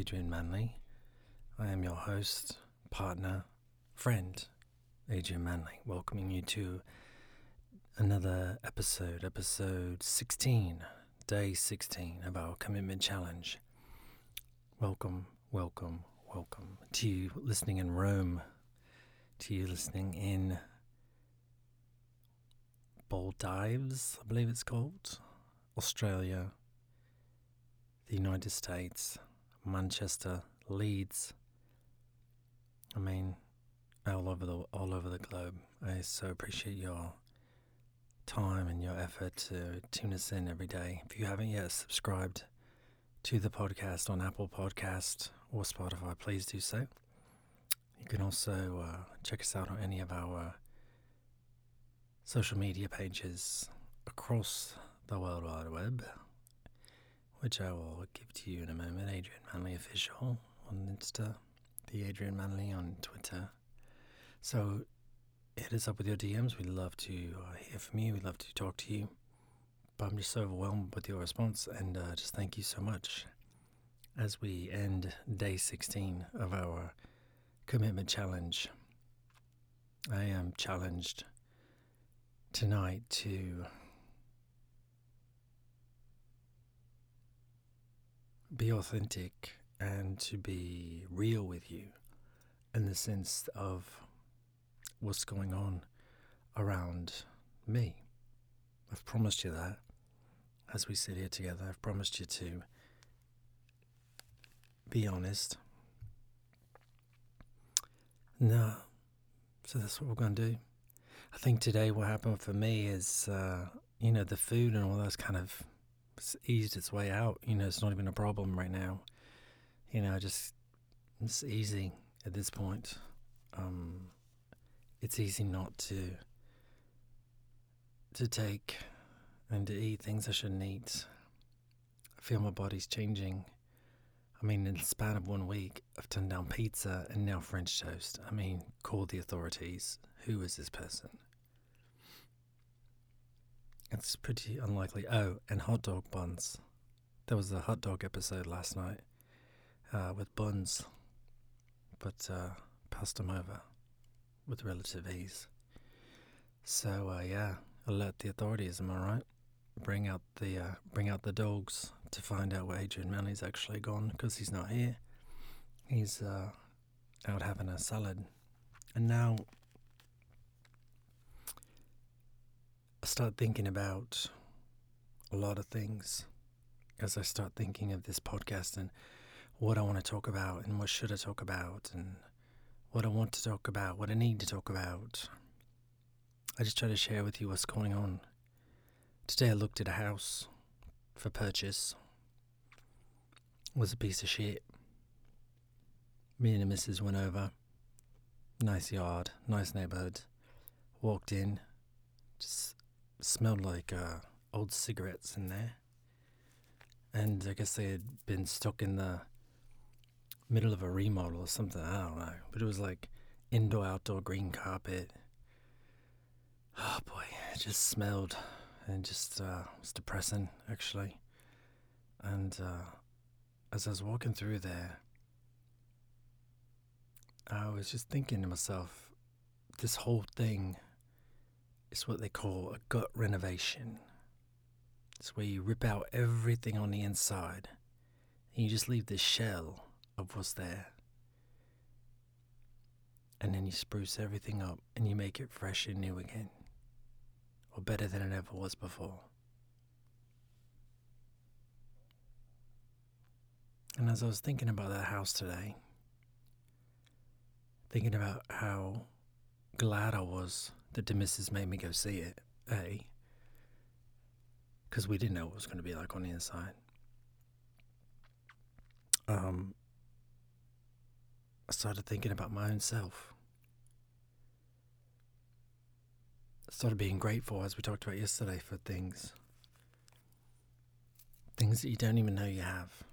Adrian Manley. I am your host, partner, friend, Adrian Manley, welcoming you to another episode, episode 16, day 16 of our commitment challenge. Welcome, welcome, welcome to you listening in Rome, to you listening in Baldives, I believe it's called, Australia, the United States, Manchester, Leeds. I mean, all over the all over the globe. I so appreciate your time and your effort to tune us in every day. If you haven't yet subscribed to the podcast on Apple Podcast or Spotify, please do so. You can also uh, check us out on any of our social media pages across the World Wide Web which I will give to you in a moment. Adrian Manley Official on Insta, the Adrian Manley on Twitter. So hit us up with your DMs. We'd love to uh, hear from you. We'd love to talk to you. But I'm just so overwhelmed with your response, and uh, just thank you so much. As we end day 16 of our commitment challenge, I am challenged tonight to be authentic and to be real with you in the sense of what's going on around me. I've promised you that as we sit here together. I've promised you to be honest. No. So that's what we're going to do. I think today what happened for me is, uh, you know, the food and all those kind of it's eased its way out. You know, it's not even a problem right now. You know, just it's easy at this point. Um, it's easy not to to take and to eat things I shouldn't eat. I feel my body's changing. I mean, in the span of one week, I've turned down pizza and now French toast. I mean, call the authorities. Who is this person? It's pretty unlikely. Oh, and hot dog buns. There was a hot dog episode last night uh, with buns, but uh, passed them over with relative ease. So uh, yeah, alert the authorities. Am I right? Bring out the uh, bring out the dogs to find out where Adrian Manley's actually gone because he's not here. He's uh, out having a salad, and now start thinking about a lot of things as I start thinking of this podcast and what I want to talk about and what should I talk about and what I want to talk about, what I need to talk about. I just try to share with you what's going on. Today I looked at a house for purchase. It was a piece of shit. Me and the missus went over. Nice yard, nice neighborhood. Walked in, just smelled like uh, old cigarettes in there. And I guess they had been stuck in the middle of a remodel or something. I don't know. But it was like indoor, outdoor green carpet. Oh boy, it just smelled and just uh, was depressing actually. And uh, as I was walking through there, I was just thinking to myself, this whole thing is what they call a gut renovation. It's where you rip out everything on the inside and you just leave the shell of what's there. And then you spruce everything up and you make it fresh and new again. Or better than it ever was before. And as I was thinking about that house today, thinking about how glad I was that the missus made me go see it. A, because we didn't know what it was going to be like on the inside. Um, I started thinking about my own self. I started being grateful, as we talked about yesterday, for things. Things that you don't even know you have.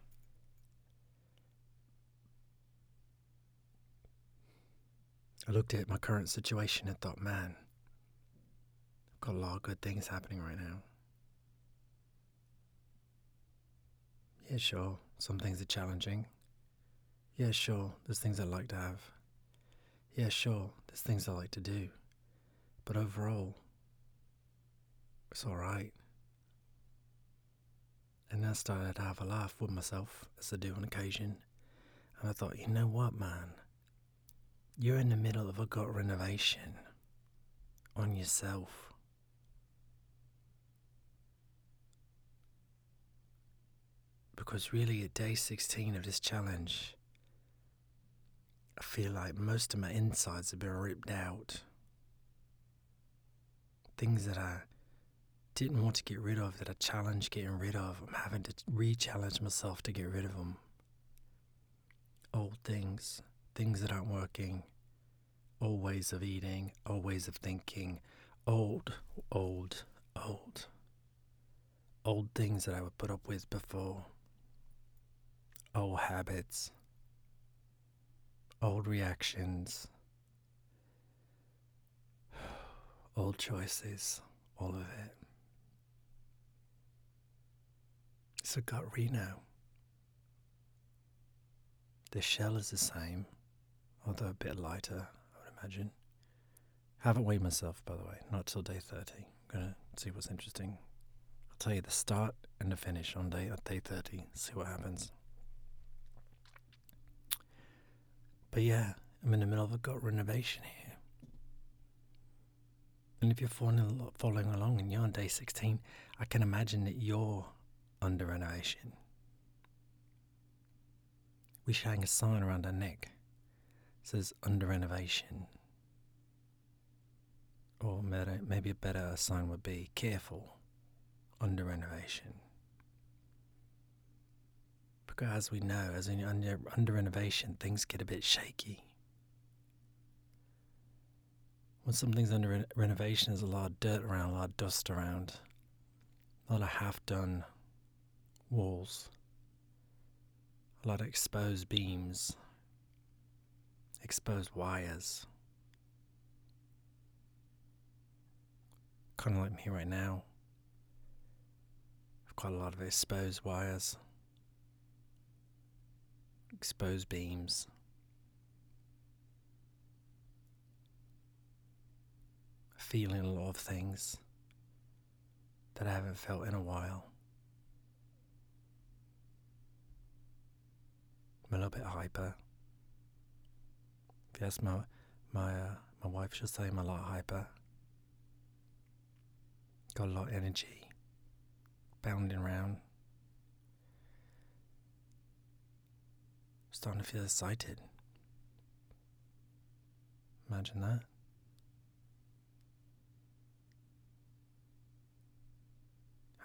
I looked at my current situation and thought, man, lot of good things happening right now. Yeah, sure, some things are challenging. Yeah, sure, there's things I like to have. Yeah, sure, there's things I like to do. But overall, it's alright. And I started to have a laugh with myself, as I do on occasion. And I thought, you know what, man? You're in the middle of a gut renovation on yourself. Because really, at day 16 of this challenge, I feel like most of my insides have been ripped out. Things that I didn't want to get rid of, that I challenged getting rid of, I'm having to re challenge myself to get rid of them. Old things, things that aren't working, old ways of eating, old ways of thinking, old, old, old. Old things that I would put up with before, old habits, old reactions, old choices, all of it. It's a gut reno. The shell is the same, although a bit lighter, I would imagine. Haven't weighed myself, by the way, not till day 30. I'm going to see what's interesting. I'll tell you the start and the finish on day, day 30, see what happens. But yeah, I'm in the middle of a gut renovation here. And if you're following, following along and you're on day 16, I can imagine that you're under renovation. We should hang a sign around our neck. It says under renovation. Or maybe a better sign would be careful under renovation. As we know, as in under, under renovation, things get a bit shaky. When something's under re- renovation, there's a lot of dirt around, a lot of dust around, a lot of half done walls, a lot of exposed beams, exposed wires. Kind of like me right now. I've got a lot of exposed wires, exposed beams. Feeling a lot of things that I haven't felt in a while. I'm a little bit hyper. Ask my my uh, my wife, she'll say I'm a lot hyper. Got a lot of energy, bounding around. Starting to feel excited. Imagine that.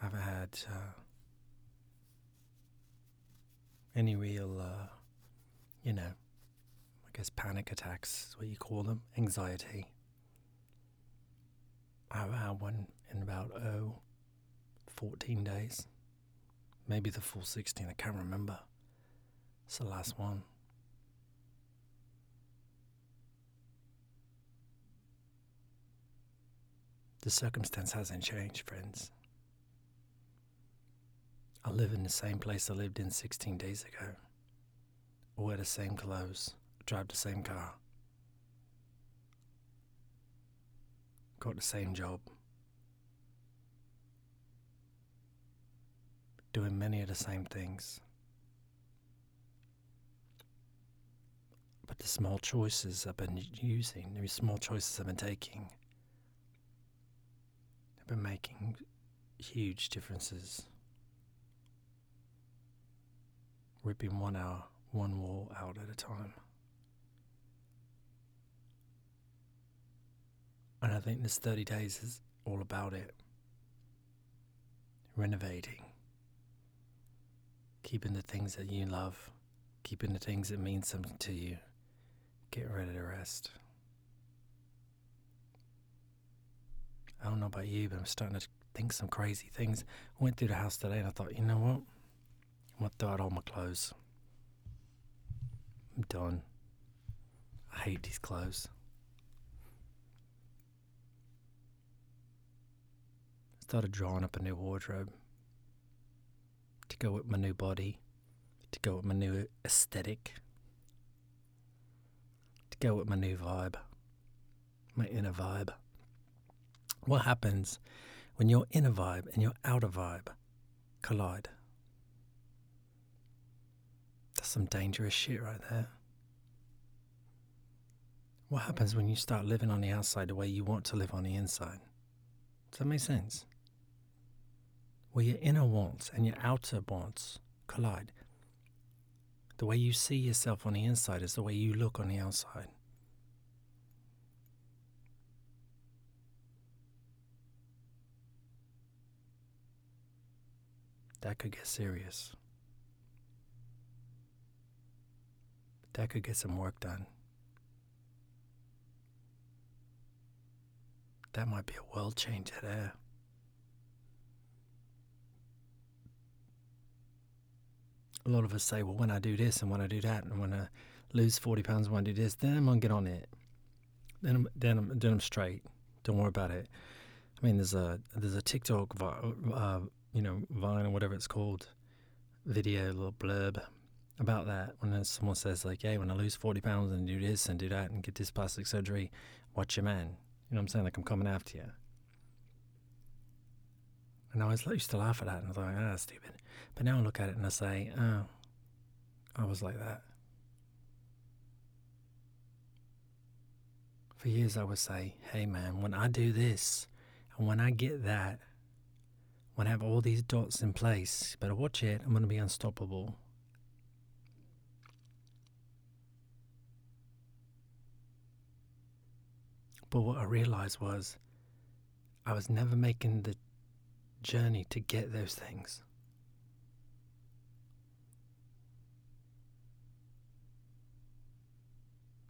Haven't had uh, any real, uh, you know, I guess panic attacks is what you call them, anxiety. I've had one in about, oh, 14 days. Maybe the full 16, I can't remember. It's the last one. The circumstance hasn't changed, friends. I live in the same place I lived in 16 days ago. I wear the same clothes, drive the same car, got the same job, doing many of the same things. But the small choices I've been using, the small choices I've been taking, have been making huge differences. ripping one hour, one wall out at a time. And I think this 30 days is all about it. Renovating. Keeping the things that you love. Keeping the things that mean something to you. Getting ready to rest. I don't know about you, but I'm starting to think some crazy things. I went through the house today and I thought, you know what? I'm gonna throw out all my clothes. I'm done. I hate these clothes. I Started drawing up a new wardrobe. to go with my new body, to go with my new aesthetic, to go with my new vibe, my inner vibe. What happens when your inner vibe and your outer vibe collide? That's some dangerous shit right there. What happens when you start living on the outside the way you want to live on the inside? Does that make sense? Where your inner wants and your outer wants collide. The way you see yourself on the inside is the way you look on the outside. That could get serious. That could get some work done. That might be a world changer there. A lot of us say, well, when I do this and when I do that, and when I lose 40 pounds, and when I do this, then I'm going to get on it. Then I'm, then, I'm, then I'm straight. Don't worry about it. I mean, there's a there's a TikTok, uh, you know, Vine or whatever it's called, video, little blurb about that. When someone says like, "Hey, when I lose 40 pounds and do this and do that and get this plastic surgery, watch your man." You know what I'm saying? Like I'm coming after you. And I always used to laugh at that and I thought, ah, that's stupid. But now I look at it and I say, oh, I was like that. For years I would say, hey man, when I do this and when I get that, when I have all these dots in place, better watch it, I'm going to be unstoppable. But what I realized was I was never making the journey to get those things.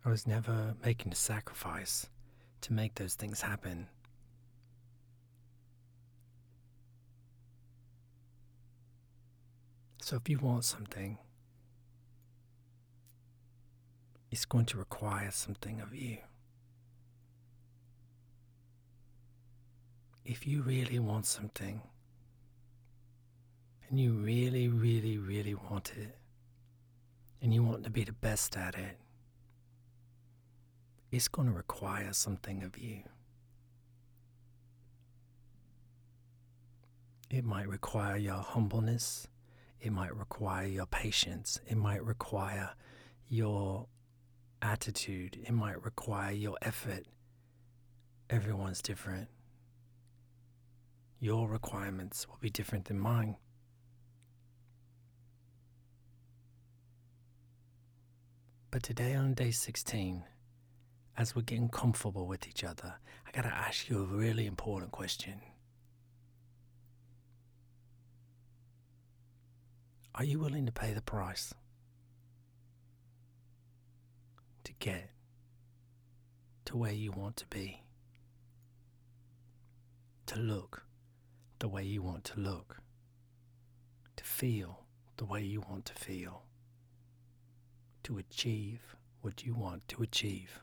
I was never making a sacrifice to make those things happen. So if you want something, it's going to require something of you. If you really want something and you really, really, really want it and you want to be the best at it, it's going to require something of you. It might require your humbleness. It might require your patience. It might require your attitude. It might require your effort. Everyone's different. Your requirements will be different than mine. But today, on day 16, as we're getting comfortable with each other, I gotta ask you a really important question. Are you willing to pay the price to get to where you want to be? To look the way you want to look, to feel the way you want to feel, to achieve what you want to achieve?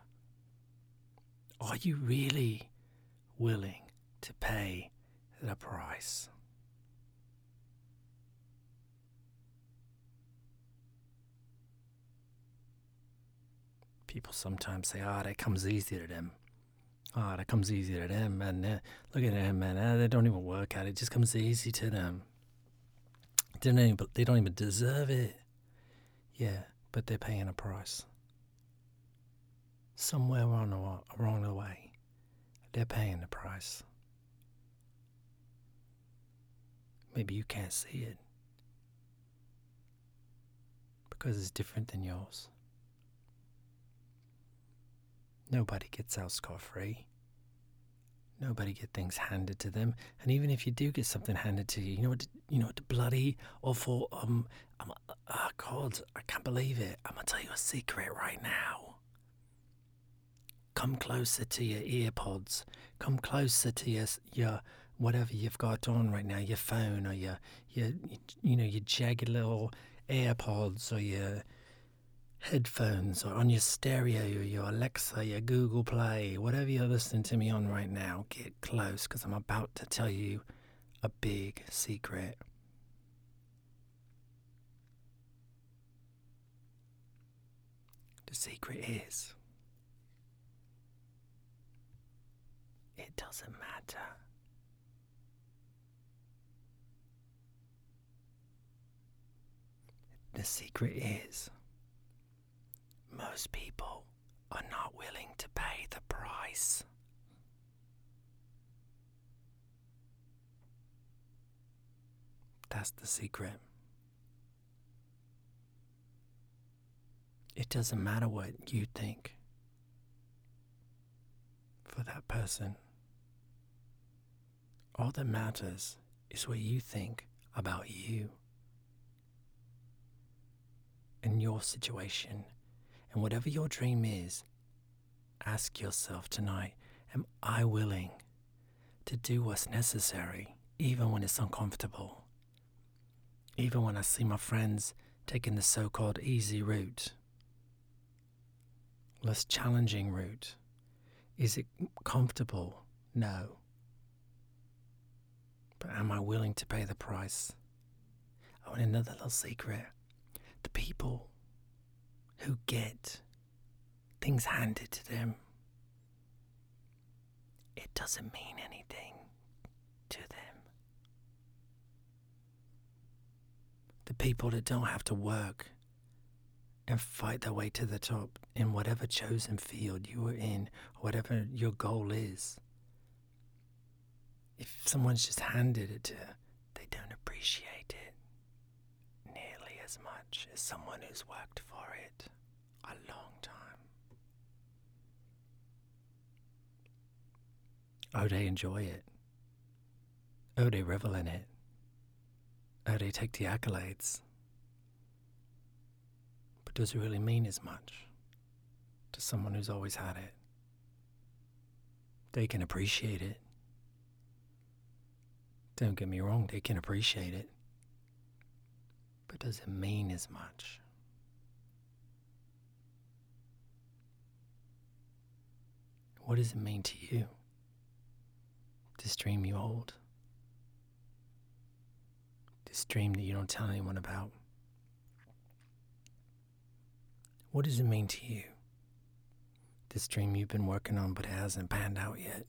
Are you really willing to pay the price? People sometimes say, ah, oh, that comes easy to them. Oh, that comes easy to them, man. Uh, look at them, man. They don't even work at it. It just comes easy to them. They don't, even, they don't even deserve it. Yeah, but they're paying a price. Somewhere along the, along the way, they're paying the price. Maybe you can't see it because it's different than yours. Nobody gets out scot free. Nobody get things handed to them, and even if you do get something handed to you, you know what? You know what? Bloody awful. Um, I'm, oh God, I can't believe it. I'm gonna tell you a secret right now. Come closer to your earpods. Come closer to your your whatever you've got on right now, your phone or your your you know your jagged little AirPods or your headphones or on your stereo, your Alexa, your Google Play, whatever you're listening to me on right now, get close because I'm about to tell you a big secret. The secret is it doesn't matter. The secret is most people are not willing to pay the price. That's the secret. It doesn't matter what you think for that person. All that matters is what you think about you and your situation. And whatever your dream is, ask yourself tonight Am I willing to do what's necessary, even when it's uncomfortable? Even when I see my friends taking the so called easy route, less challenging route. Is it comfortable? No. But am I willing to pay the price? Oh, and another little secret the people who get things handed to them, it doesn't mean anything to them. The people that don't have to work and fight their way to the top in whatever chosen field you are in, whatever your goal is. If someone's just handed it to, they don't appreciate it much as someone who's worked for it a long time. Oh, they enjoy it. Oh, they revel in it. Oh, they take the accolades. But does it really mean as much to someone who's always had it? They can appreciate it. Don't get me wrong, they can appreciate it. But does it mean as much? What does it mean to you? This dream you hold? This dream that you don't tell anyone about? What does it mean to you? This dream you've been working on but hasn't panned out yet?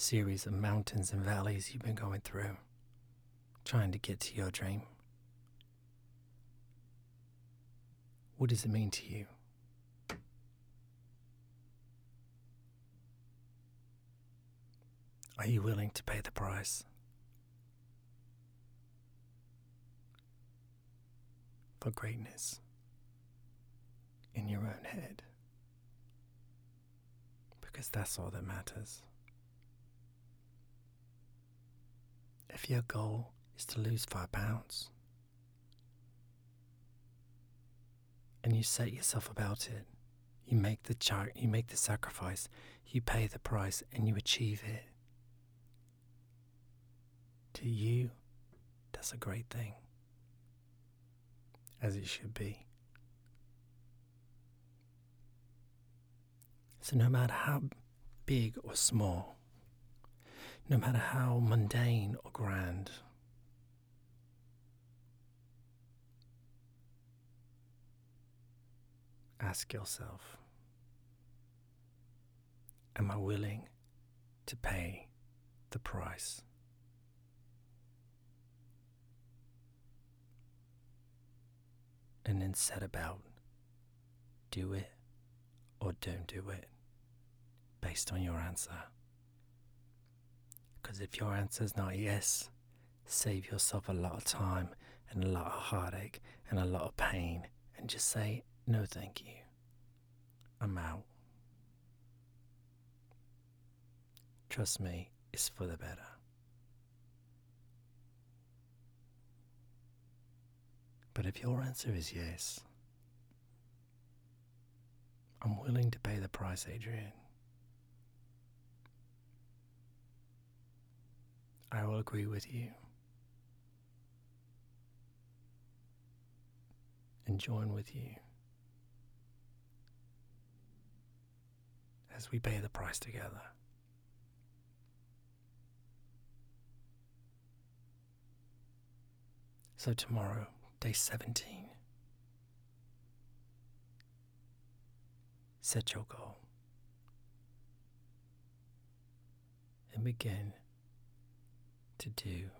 Series of mountains and valleys you've been going through, trying to get to your dream? What does it mean to you? Are you willing to pay the price? For greatness in your own head. Because that's all that matters. If your goal is to lose five pounds and you set yourself about it, you make the chart, you make the sacrifice, you pay the price, and you achieve it. To you, that's a great thing, as it should be. So, no matter how big or small, no matter how mundane or grand, ask yourself Am I willing to pay the price? And then set about do it or don't do it based on your answer. Because if your answer is not yes, save yourself a lot of time and a lot of heartache and a lot of pain and just say, no, thank you. I'm out. Trust me, it's for the better. But if your answer is yes, I'm willing to pay the price, Adrian. I will agree with you and join with you as we pay the price together. So, tomorrow, Day 17. Set your goal and begin to do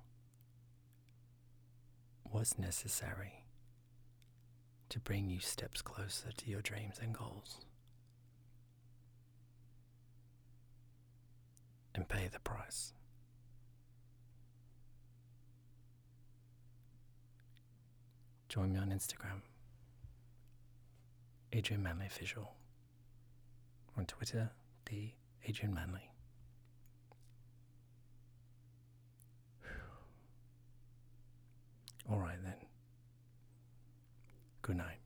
what's necessary to bring you steps closer to your dreams and goals. And pay the price. Join me on Instagram, Adrian Manley Official. On Twitter, the Adrian Manley. All right then. Good night.